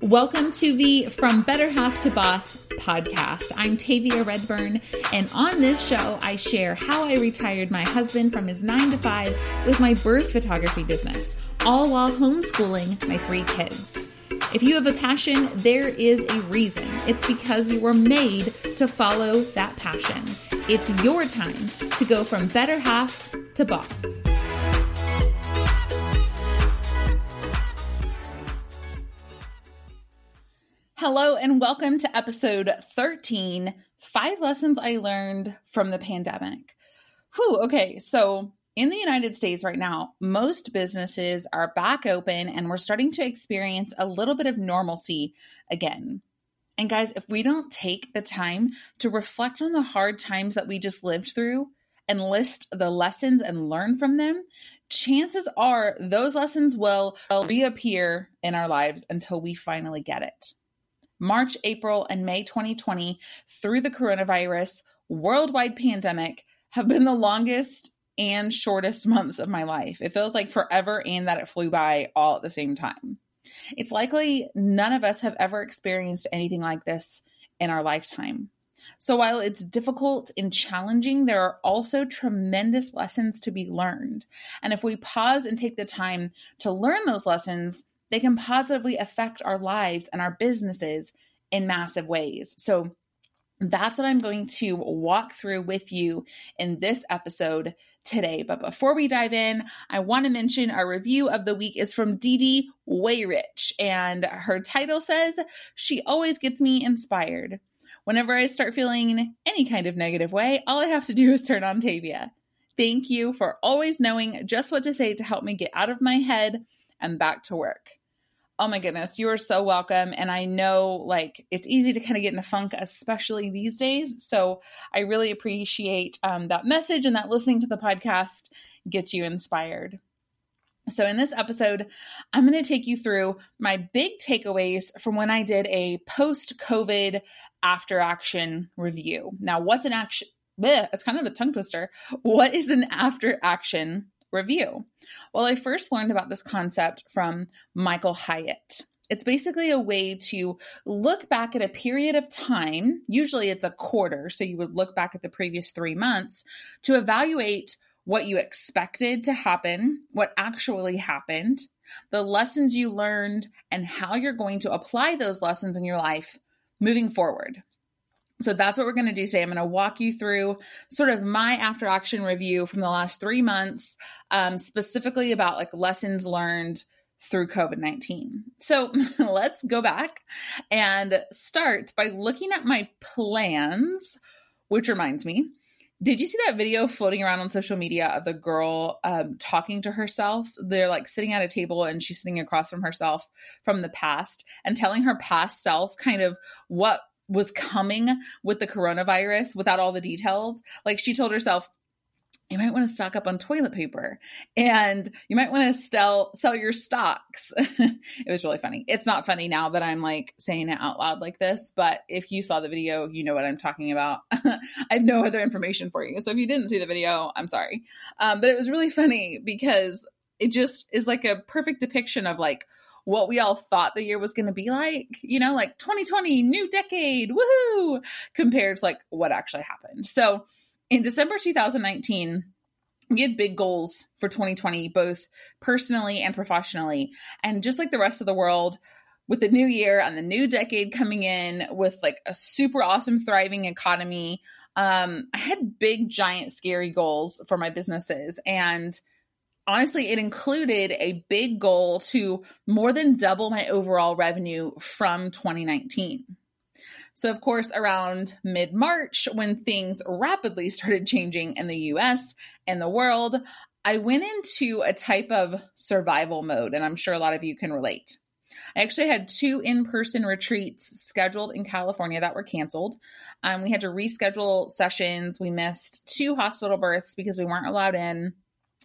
Welcome to the From Better Half to Boss podcast. I'm Tavia Redburn, and on this show, I share how I retired my husband from his nine to five with my birth photography business, all while homeschooling my three kids. If you have a passion, there is a reason. It's because you were made to follow that passion. It's your time to go from better half to boss. Hello, and welcome to episode 13 Five Lessons I Learned from the Pandemic. Whew, okay, so in the United States right now, most businesses are back open and we're starting to experience a little bit of normalcy again. And guys, if we don't take the time to reflect on the hard times that we just lived through and list the lessons and learn from them, chances are those lessons will reappear in our lives until we finally get it. March, April, and May 2020 through the coronavirus worldwide pandemic have been the longest and shortest months of my life. It feels like forever and that it flew by all at the same time. It's likely none of us have ever experienced anything like this in our lifetime. So while it's difficult and challenging, there are also tremendous lessons to be learned. And if we pause and take the time to learn those lessons, they can positively affect our lives and our businesses in massive ways. So that's what I'm going to walk through with you in this episode today. But before we dive in, I want to mention our review of the week is from Dee Dee Wayrich, and her title says, She always gets me inspired. Whenever I start feeling any kind of negative way, all I have to do is turn on Tavia. Thank you for always knowing just what to say to help me get out of my head and back to work. Oh my goodness, you are so welcome. And I know like it's easy to kind of get in a funk, especially these days. So I really appreciate um, that message and that listening to the podcast gets you inspired. So, in this episode, I'm going to take you through my big takeaways from when I did a post COVID after action review. Now, what's an action? Bleh, it's kind of a tongue twister. What is an after action review? Well, I first learned about this concept from Michael Hyatt. It's basically a way to look back at a period of time. Usually it's a quarter. So you would look back at the previous three months to evaluate what you expected to happen, what actually happened, the lessons you learned, and how you're going to apply those lessons in your life moving forward. So that's what we're going to do today. I'm going to walk you through sort of my after action review from the last three months, um, specifically about like lessons learned through COVID 19. So let's go back and start by looking at my plans, which reminds me. Did you see that video floating around on social media of the girl um, talking to herself? They're like sitting at a table and she's sitting across from herself from the past and telling her past self kind of what was coming with the coronavirus without all the details. Like she told herself, you might want to stock up on toilet paper and you might want to sell sell your stocks. it was really funny. It's not funny now that I'm like saying it out loud like this, but if you saw the video, you know what I'm talking about. I have no other information for you. So if you didn't see the video, I'm sorry. Um, but it was really funny because it just is like a perfect depiction of like what we all thought the year was going to be like, you know, like 2020, new decade, woohoo, compared to like what actually happened. So in December 2019, we had big goals for 2020, both personally and professionally. And just like the rest of the world, with the new year and the new decade coming in with like a super awesome thriving economy um i had big giant scary goals for my businesses and honestly, it included a big goal to more than double my overall revenue from 2019. So, of course, around mid March, when things rapidly started changing in the US and the world, I went into a type of survival mode, and I'm sure a lot of you can relate. I actually had two in person retreats scheduled in California that were canceled. Um, we had to reschedule sessions. We missed two hospital births because we weren't allowed in.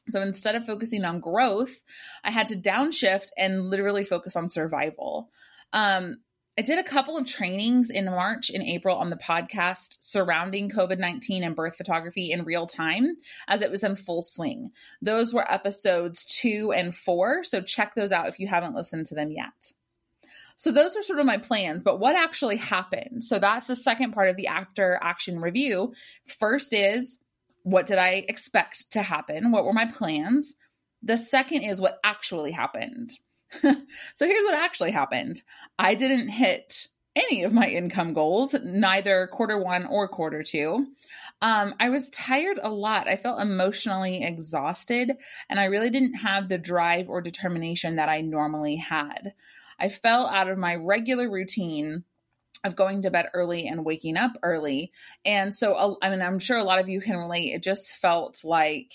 So instead of focusing on growth, I had to downshift and literally focus on survival. Um, I did a couple of trainings in March and April on the podcast surrounding COVID 19 and birth photography in real time as it was in full swing. Those were episodes two and four. So check those out if you haven't listened to them yet. So those are sort of my plans, but what actually happened? So that's the second part of the after action review. First is what did I expect to happen? What were my plans? The second is what actually happened. so here's what actually happened. I didn't hit any of my income goals, neither quarter one or quarter two. Um, I was tired a lot. I felt emotionally exhausted, and I really didn't have the drive or determination that I normally had. I fell out of my regular routine of going to bed early and waking up early. And so, I mean, I'm sure a lot of you can relate. It just felt like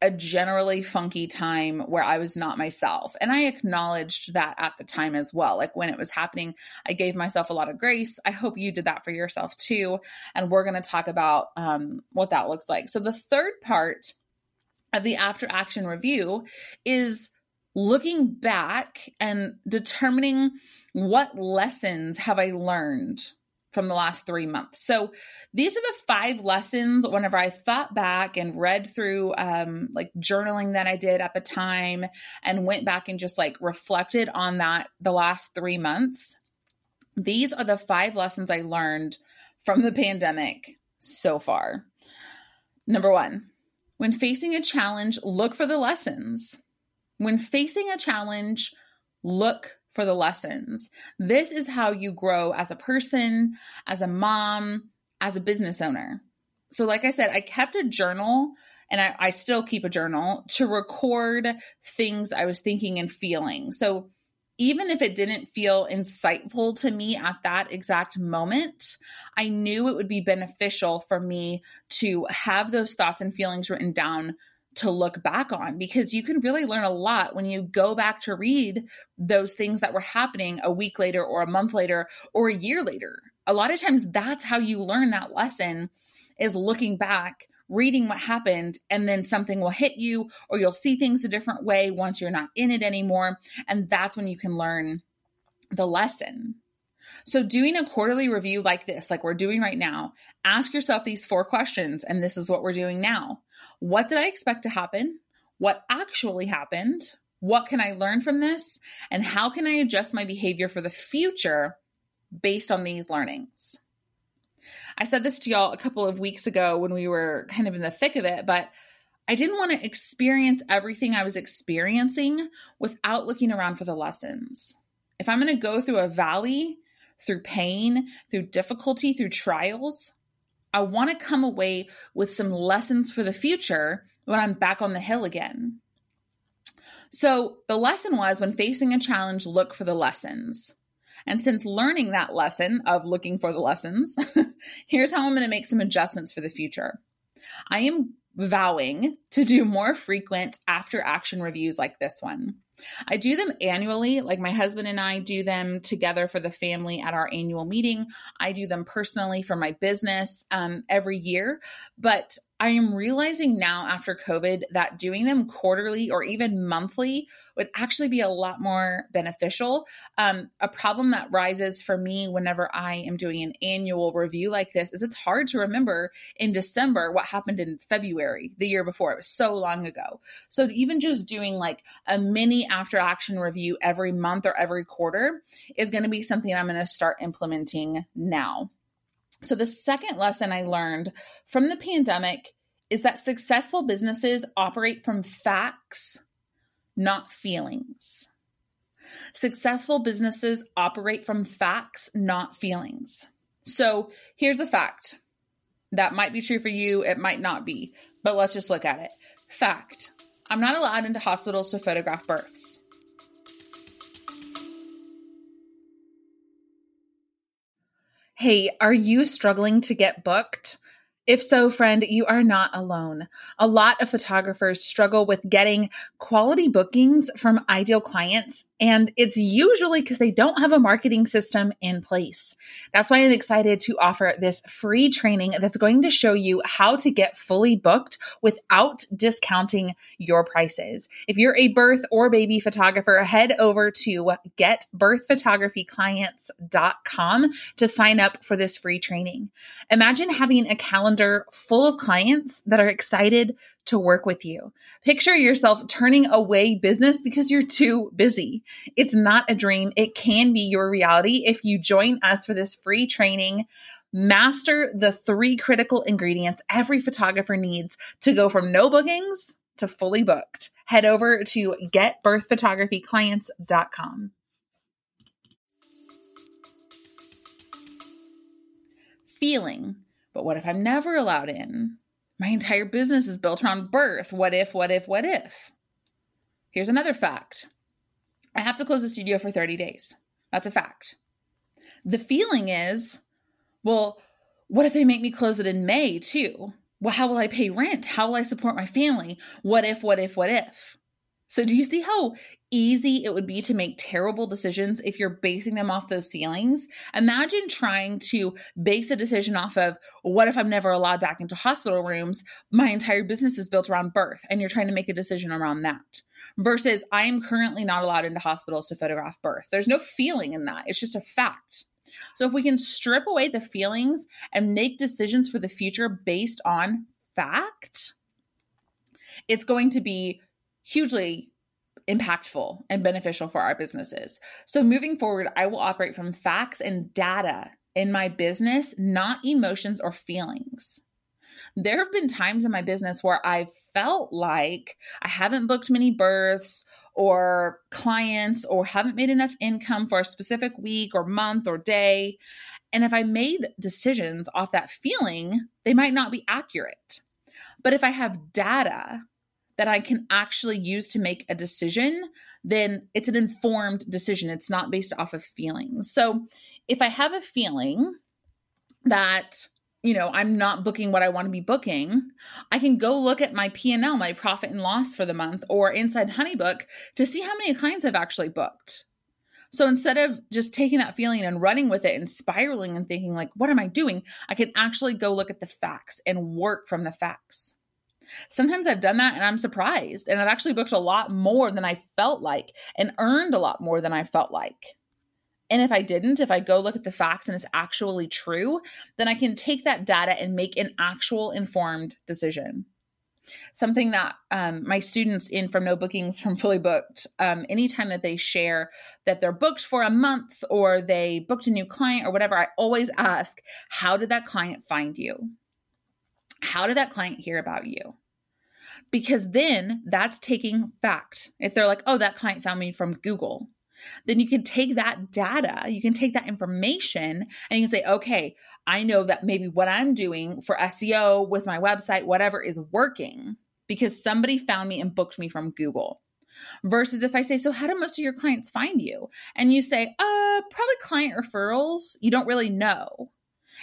a generally funky time where I was not myself. And I acknowledged that at the time as well. Like when it was happening, I gave myself a lot of grace. I hope you did that for yourself too. And we're going to talk about um, what that looks like. So, the third part of the after action review is looking back and determining what lessons have I learned from the last three months. So these are the five lessons whenever I thought back and read through um, like journaling that I did at the time and went back and just like reflected on that the last three months. These are the five lessons I learned from the pandemic so far. Number one, when facing a challenge, look for the lessons. When facing a challenge, look for the lessons. This is how you grow as a person, as a mom, as a business owner. So, like I said, I kept a journal and I, I, still keep a journal to record things I was thinking and feeling. So, even if it didn't feel insightful to me at that exact moment, I knew it would be beneficial for me to have those thoughts and feelings written down to look back on because you can really learn a lot when you go back to read those things that were happening a week later or a month later or a year later. A lot of times that's how you learn that lesson is looking back, reading what happened and then something will hit you or you'll see things a different way once you're not in it anymore and that's when you can learn the lesson. So, doing a quarterly review like this, like we're doing right now, ask yourself these four questions, and this is what we're doing now. What did I expect to happen? What actually happened? What can I learn from this? And how can I adjust my behavior for the future based on these learnings? I said this to y'all a couple of weeks ago when we were kind of in the thick of it, but I didn't want to experience everything I was experiencing without looking around for the lessons. If I'm going to go through a valley, through pain, through difficulty, through trials. I want to come away with some lessons for the future when I'm back on the hill again. So, the lesson was when facing a challenge, look for the lessons. And since learning that lesson of looking for the lessons, here's how I'm going to make some adjustments for the future. I am vowing to do more frequent after action reviews like this one. I do them annually. Like my husband and I do them together for the family at our annual meeting. I do them personally for my business um, every year. But I am realizing now after COVID that doing them quarterly or even monthly would actually be a lot more beneficial. Um, a problem that rises for me whenever I am doing an annual review like this is it's hard to remember in December what happened in February the year before. It was so long ago. So even just doing like a mini after action review every month or every quarter is going to be something I'm going to start implementing now. So, the second lesson I learned from the pandemic is that successful businesses operate from facts, not feelings. Successful businesses operate from facts, not feelings. So, here's a fact that might be true for you, it might not be, but let's just look at it. Fact I'm not allowed into hospitals to photograph births. Hey, are you struggling to get booked? If so, friend, you are not alone. A lot of photographers struggle with getting quality bookings from ideal clients, and it's usually because they don't have a marketing system in place. That's why I'm excited to offer this free training that's going to show you how to get fully booked without discounting your prices. If you're a birth or baby photographer, head over to getbirthphotographyclients.com to sign up for this free training. Imagine having a calendar full of clients that are excited to work with you. Picture yourself turning away business because you're too busy. It's not a dream. It can be your reality if you join us for this free training. Master the three critical ingredients every photographer needs to go from no bookings to fully booked. Head over to getbirthphotographyclients.com. Feeling, but what if I'm never allowed in? My entire business is built around birth. What if, what if, what if? Here's another fact I have to close the studio for 30 days. That's a fact. The feeling is, well, what if they make me close it in May too? Well, how will I pay rent? How will I support my family? What if, what if, what if? So, do you see how easy it would be to make terrible decisions if you're basing them off those feelings? Imagine trying to base a decision off of what if I'm never allowed back into hospital rooms? My entire business is built around birth, and you're trying to make a decision around that. Versus, I am currently not allowed into hospitals to photograph birth. There's no feeling in that, it's just a fact. So, if we can strip away the feelings and make decisions for the future based on fact, it's going to be hugely impactful and beneficial for our businesses. So, moving forward, I will operate from facts and data in my business, not emotions or feelings. There have been times in my business where I've felt like I haven't booked many births or clients or haven't made enough income for a specific week or month or day. And if I made decisions off that feeling, they might not be accurate. But if I have data that I can actually use to make a decision, then it's an informed decision. It's not based off of feelings. So if I have a feeling that you know i'm not booking what i want to be booking i can go look at my p&l my profit and loss for the month or inside honeybook to see how many clients i've actually booked so instead of just taking that feeling and running with it and spiraling and thinking like what am i doing i can actually go look at the facts and work from the facts Sometimes I've done that and I'm surprised. And I've actually booked a lot more than I felt like and earned a lot more than I felt like. And if I didn't, if I go look at the facts and it's actually true, then I can take that data and make an actual informed decision. Something that um, my students in From No Bookings from Fully Booked, um, anytime that they share that they're booked for a month or they booked a new client or whatever, I always ask, How did that client find you? How did that client hear about you? Because then that's taking fact. If they're like, oh, that client found me from Google, then you can take that data, you can take that information, and you can say, okay, I know that maybe what I'm doing for SEO with my website, whatever is working because somebody found me and booked me from Google. Versus if I say, so how do most of your clients find you? And you say, uh, probably client referrals. You don't really know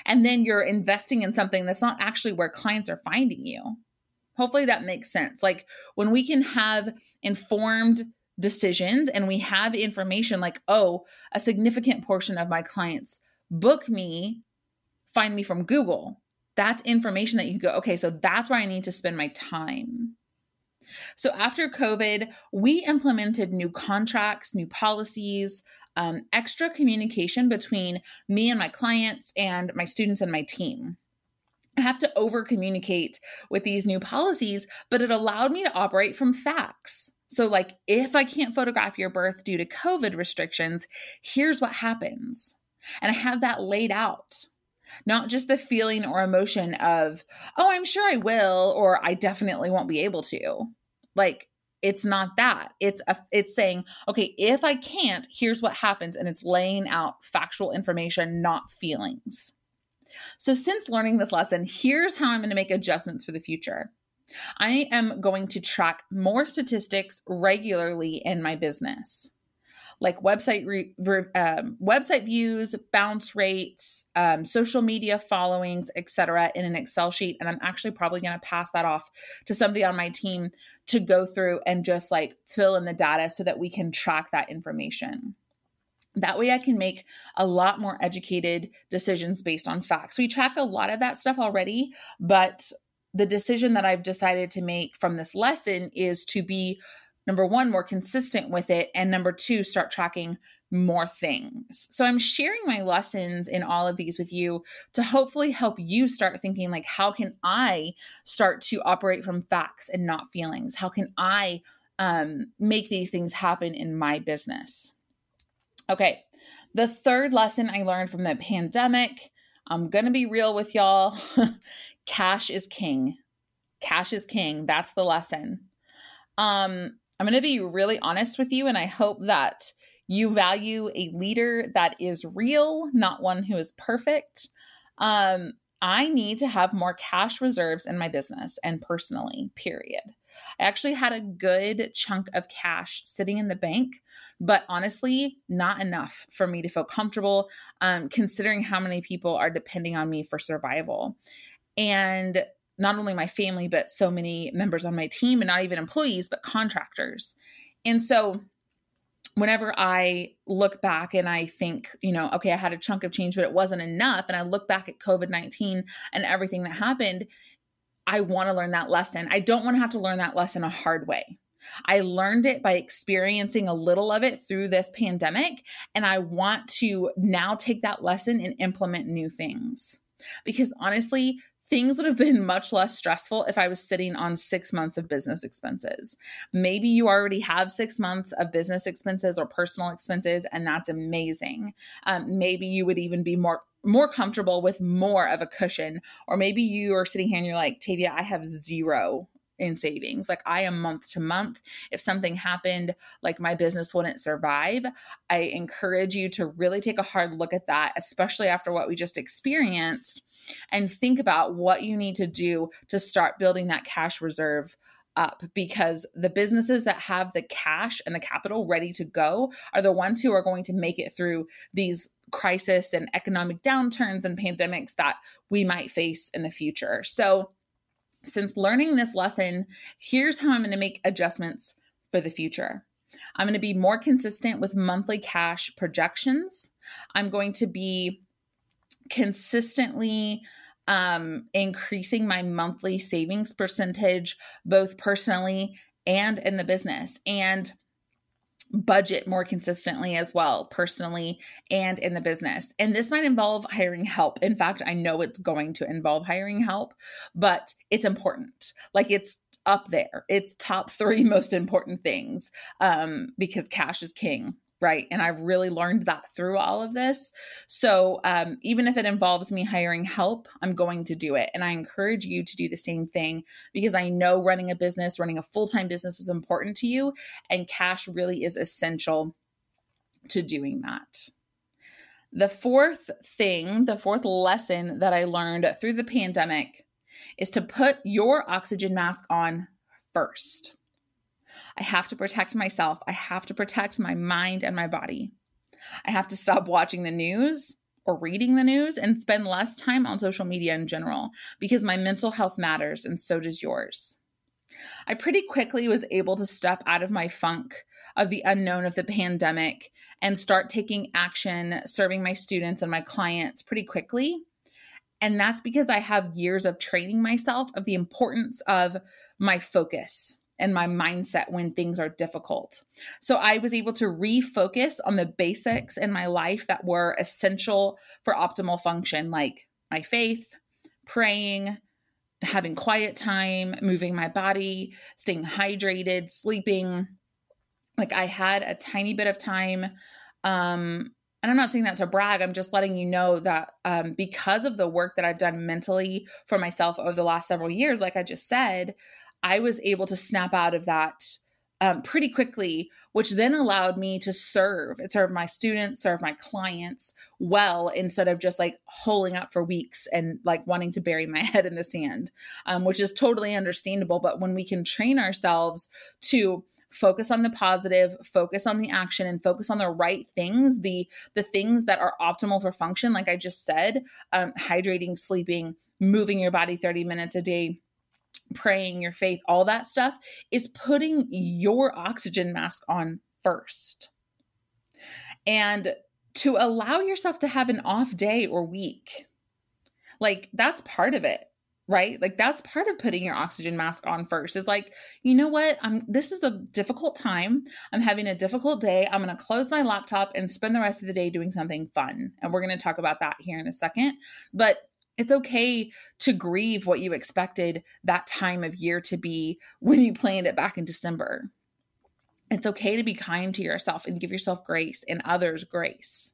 and then you're investing in something that's not actually where clients are finding you. Hopefully that makes sense. Like when we can have informed decisions and we have information like, oh, a significant portion of my clients book me, find me from Google. That's information that you go, okay, so that's where I need to spend my time. So after COVID, we implemented new contracts, new policies, um, extra communication between me and my clients and my students and my team. I have to over communicate with these new policies, but it allowed me to operate from facts. So, like, if I can't photograph your birth due to COVID restrictions, here's what happens. And I have that laid out, not just the feeling or emotion of, oh, I'm sure I will, or I definitely won't be able to. Like, it's not that it's a, it's saying okay if i can't here's what happens and it's laying out factual information not feelings so since learning this lesson here's how i'm going to make adjustments for the future i am going to track more statistics regularly in my business like website re, um, website views, bounce rates, um, social media followings, etc., in an Excel sheet. And I'm actually probably going to pass that off to somebody on my team to go through and just like fill in the data so that we can track that information. That way, I can make a lot more educated decisions based on facts. We track a lot of that stuff already, but the decision that I've decided to make from this lesson is to be number one, more consistent with it, and number two, start tracking more things. So I'm sharing my lessons in all of these with you to hopefully help you start thinking like how can I start to operate from facts and not feelings? How can I um, make these things happen in my business? Okay. The third lesson I learned from the pandemic, I'm going to be real with y'all. Cash is king. Cash is king. That's the lesson. Um, I'm going to be really honest with you, and I hope that you value a leader that is real, not one who is perfect. Um, I need to have more cash reserves in my business and personally, period. I actually had a good chunk of cash sitting in the bank, but honestly, not enough for me to feel comfortable, um, considering how many people are depending on me for survival. And not only my family, but so many members on my team, and not even employees, but contractors. And so, whenever I look back and I think, you know, okay, I had a chunk of change, but it wasn't enough, and I look back at COVID 19 and everything that happened, I want to learn that lesson. I don't want to have to learn that lesson a hard way. I learned it by experiencing a little of it through this pandemic. And I want to now take that lesson and implement new things. Because honestly, things would have been much less stressful if I was sitting on six months of business expenses. Maybe you already have six months of business expenses or personal expenses, and that's amazing. Um, maybe you would even be more more comfortable with more of a cushion or maybe you are sitting here and you're like tavia i have zero in savings. Like I am month to month. If something happened, like my business wouldn't survive, I encourage you to really take a hard look at that, especially after what we just experienced, and think about what you need to do to start building that cash reserve up because the businesses that have the cash and the capital ready to go are the ones who are going to make it through these crisis and economic downturns and pandemics that we might face in the future. So since learning this lesson, here's how I'm going to make adjustments for the future. I'm going to be more consistent with monthly cash projections. I'm going to be consistently um, increasing my monthly savings percentage, both personally and in the business. And budget more consistently as well, personally and in the business. And this might involve hiring help. In fact, I know it's going to involve hiring help, but it's important. Like it's up there. It's top three most important things um, because cash is king right? And I've really learned that through all of this. So um, even if it involves me hiring help, I'm going to do it. And I encourage you to do the same thing because I know running a business, running a full time business is important to you, and cash really is essential to doing that. The fourth thing, the fourth lesson that I learned through the pandemic is to put your oxygen mask on first. I have to protect myself. I have to protect my mind and my body. I have to stop watching the news or reading the news and spend less time on social media in general because my mental health matters and so does yours. I pretty quickly was able to step out of my funk of the unknown of the pandemic and start taking action, serving my students and my clients pretty quickly. And that's because I have years of training myself of the importance of my focus and my mindset when things are difficult. So I was able to refocus on the basics in my life that were essential for optimal function, like my faith, praying, having quiet time, moving my body, staying hydrated, sleeping. Like I had a tiny bit of time. Um, and I'm not saying that to brag. I'm just letting you know that um, because of the work that I've done mentally for myself over the last several years, like I just said, I was able to snap out of that um, pretty quickly, which then allowed me to serve and serve my students, serve my clients well, instead of just like holding up for weeks and like wanting to bury my head in the sand, um, which is totally understandable. But when we can train ourselves to focus on the positive focus on the action and focus on the right things the the things that are optimal for function like i just said um, hydrating sleeping moving your body 30 minutes a day praying, your faith, all that stuff is putting your oxygen mask on first. And to allow yourself to have an off day or week. Like that's part of it. right? Like that's part of putting your oxygen mask on first. Is like, you know what? I'm this is a difficult time. I'm having a difficult day. I'm going to close my laptop and spend the rest of the day doing something fun. And we're going to talk about that here in a second. But it's okay to grieve what you expected that time of year to be when you planned it back in December. It's okay to be kind to yourself and give yourself grace and others grace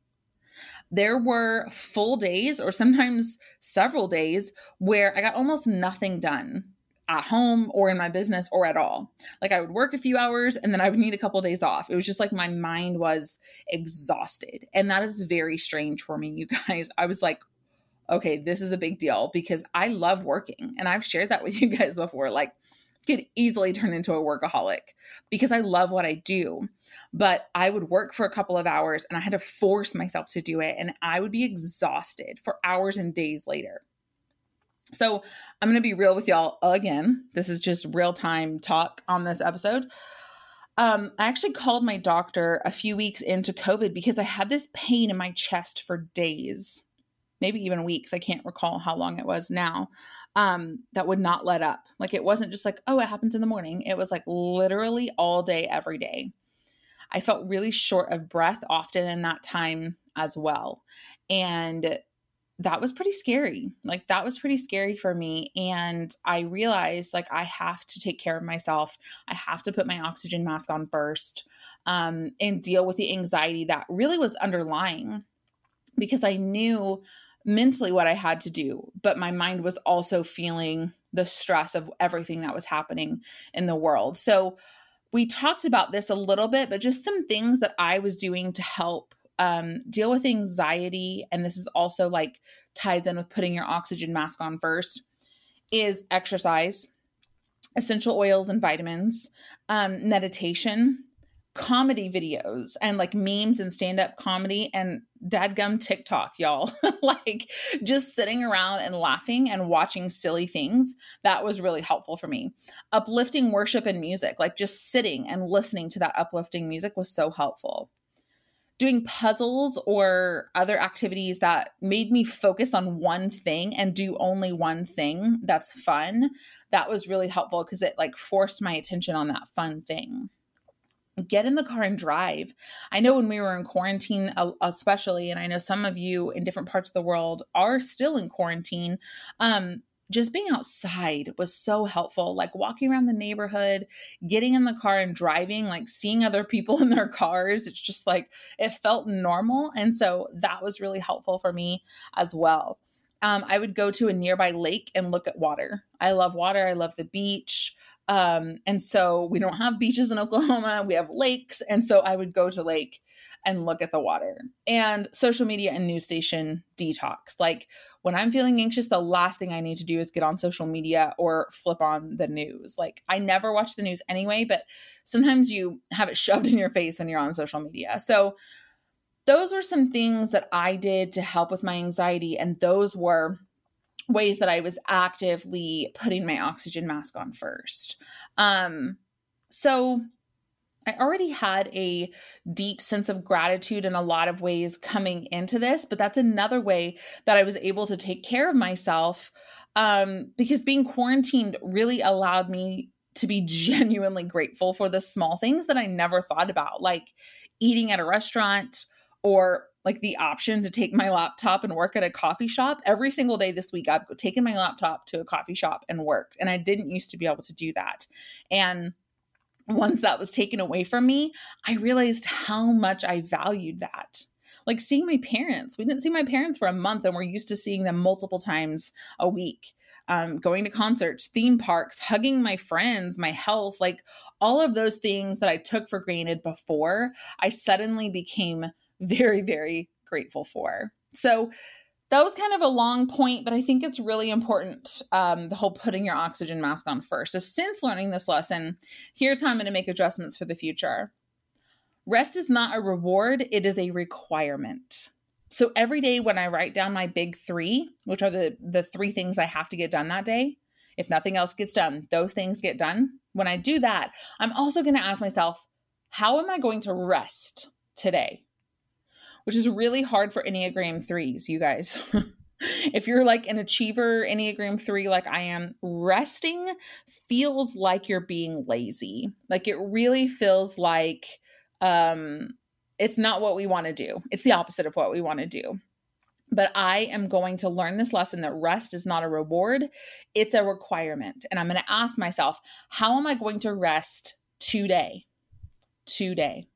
there were full days or sometimes several days where I got almost nothing done at home or in my business or at all. Like I would work a few hours and then I would need a couple of days off. It was just like my mind was exhausted. And that is very strange for me, you guys. I was like, okay, this is a big deal because I love working. And I've shared that with you guys before. Like could easily turn into a workaholic because I love what I do. But I would work for a couple of hours and I had to force myself to do it. And I would be exhausted for hours and days later. So I'm going to be real with y'all again. This is just real time talk on this episode. Um, I actually called my doctor a few weeks into COVID because I had this pain in my chest for days, maybe even weeks. I can't recall how long it was now um, that would not let up. Like it wasn't just like, oh, it happens in the morning. It was like literally all day, every day. I felt really short of breath often in that time as well. And that was pretty scary. Like that was pretty scary for me. And I realized like I have to take care of myself. I have to put my oxygen mask on first um, and deal with the anxiety that really was underlying because I knew mentally what I had to do, but my mind was also feeling the stress of everything that was happening in the world. So we talked about this a little bit, but just some things that I was doing to help um, deal with anxiety. And this is also like ties in with putting your oxygen mask on first is exercise, essential oils and vitamins, um, meditation, comedy videos and like memes and stand-up comedy and dadgum TikTok, y'all. like just sitting around and laughing and watching silly things. That was really helpful for me. Uplifting worship and music, like just sitting and listening to that uplifting music was so helpful. Doing puzzles or other activities that made me focus on one thing and do only one thing that's fun, that was really helpful because it like forced my attention on that fun thing get in the car and drive. I know when we were in quarantine, especially, and I know some of you in different parts of the world are still in quarantine. Um, just being outside was so helpful. Like walking around the neighborhood, getting in the car and driving, like seeing other people in their cars. It's just like it felt normal. And so that was really helpful for me as well. Um, I would go to a nearby lake and look at water. I love water. I love the beach. Um, and so we don't have beaches in Oklahoma, we have lakes. And so I would go to lake and look at the water and social media and news station detox. Like when I'm feeling anxious, the last thing I need to do is get on social media or flip on the news. Like I never watch the news anyway, but sometimes you have it shoved in your face when you're on social media. So those were some things that I did to help with my anxiety. And those were ways that I was actively putting my oxygen mask on first. Um, so I already had a deep sense of gratitude in a lot of ways coming into this, but that's another way that I was able to take care of myself um, because being quarantined really allowed me to be genuinely grateful for the small things that I never thought about, like eating at a restaurant or like the option to take my laptop and work at a coffee shop every single day this week i've taken my laptop to a coffee shop and worked and i didn't used to be able to do that. And once that was taken away from me i realized how much i valued that. Like seeing my parents we didn't see my parents for a month and we're used to seeing them multiple times a week. Um, going to concerts, theme parks, hugging my friends, my health, like all of those things that I took for granted before, I suddenly became very, very grateful for. So that was kind of a long point, but I think it's really important um, the whole putting your oxygen mask on first. So, since learning this lesson, here's how I'm going to make adjustments for the future. Rest is not a reward, it is a requirement. So, every day when I write down my big three, which are the, the three things I have to get done that day, if nothing else gets done, those things get done. When I do that, I'm also going to ask myself, how am I going to rest today? Which is really hard for Enneagram threes, you guys. if you're like an achiever, Enneagram 3, like I am, resting feels like you're being lazy. Like it really feels like um, it's not what we want to do. It's the opposite of what we want to do. But I am going to learn this lesson that rest is not a reward, it's a requirement. And I'm going to ask myself, how am I going to rest today? Today.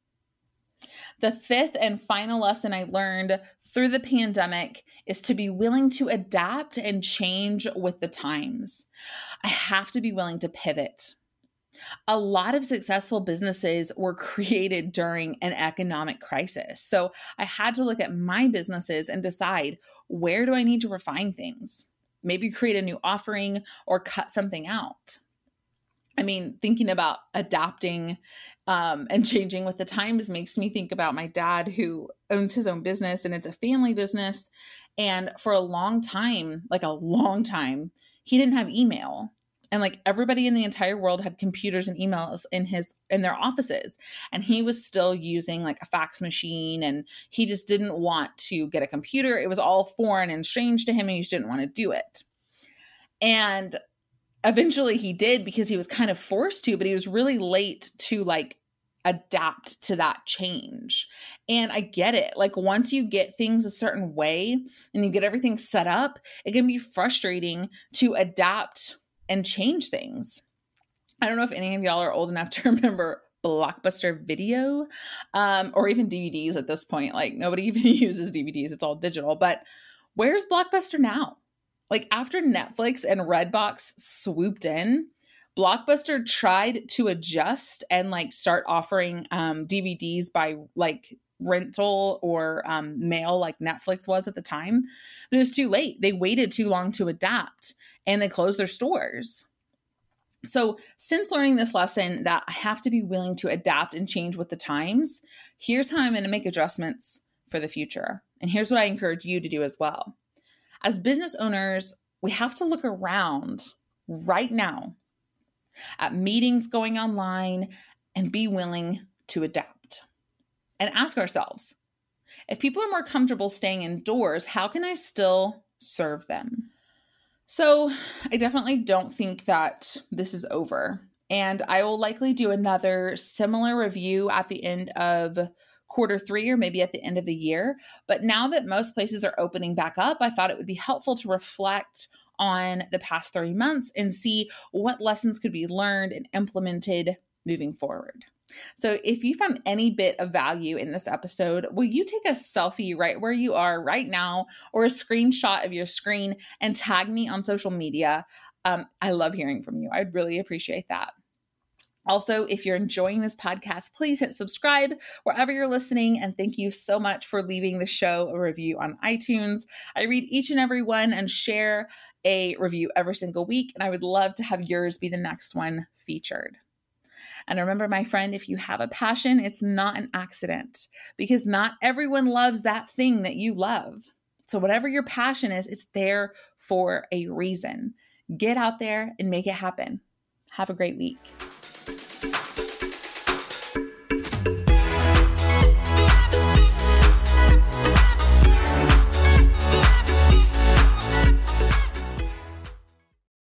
The fifth and final lesson I learned through the pandemic is to be willing to adapt and change with the times. I have to be willing to pivot. A lot of successful businesses were created during an economic crisis. So I had to look at my businesses and decide where do I need to refine things? Maybe create a new offering or cut something out. I mean, thinking about adapting um, and changing with the times makes me think about my dad who owns his own business and it's a family business. And for a long time, like a long time, he didn't have email. And like everybody in the entire world had computers and emails in his in their offices. And he was still using like a fax machine and he just didn't want to get a computer. It was all foreign and strange to him and he just didn't want to do it. And eventually he did because he was kind of forced to but he was really late to like adapt to that change. And I get it. Like once you get things a certain way and you get everything set up, it can be frustrating to adapt and change things. I don't know if any of y'all are old enough to remember Blockbuster video um, or even DVDs at this point. Like nobody even uses DVDs, it's all digital. But where's Blockbuster now? Like after Netflix and Redbox swooped in, Blockbuster tried to adjust and like start offering um, DVDs by like rental or um, mail like Netflix was at the time, but it was too late. They waited too long to adapt and they closed their stores. So, since learning this lesson that I have to be willing to adapt and change with the times, here's how I'm going to make adjustments for the future. And here's what I encourage you to do as well. As business owners, we have to look around right now at meetings going online and be willing to adapt and ask ourselves if people are more comfortable staying indoors, how can I still serve them? So, I definitely don't think that this is over. And I will likely do another similar review at the end of quarter three or maybe at the end of the year. But now that most places are opening back up, I thought it would be helpful to reflect on the past three months and see what lessons could be learned and implemented moving forward. So, if you found any bit of value in this episode, will you take a selfie right where you are right now or a screenshot of your screen and tag me on social media? Um, I love hearing from you. I'd really appreciate that. Also, if you're enjoying this podcast, please hit subscribe wherever you're listening. And thank you so much for leaving the show a review on iTunes. I read each and every one and share a review every single week. And I would love to have yours be the next one featured. And remember, my friend, if you have a passion, it's not an accident because not everyone loves that thing that you love. So, whatever your passion is, it's there for a reason. Get out there and make it happen. Have a great week.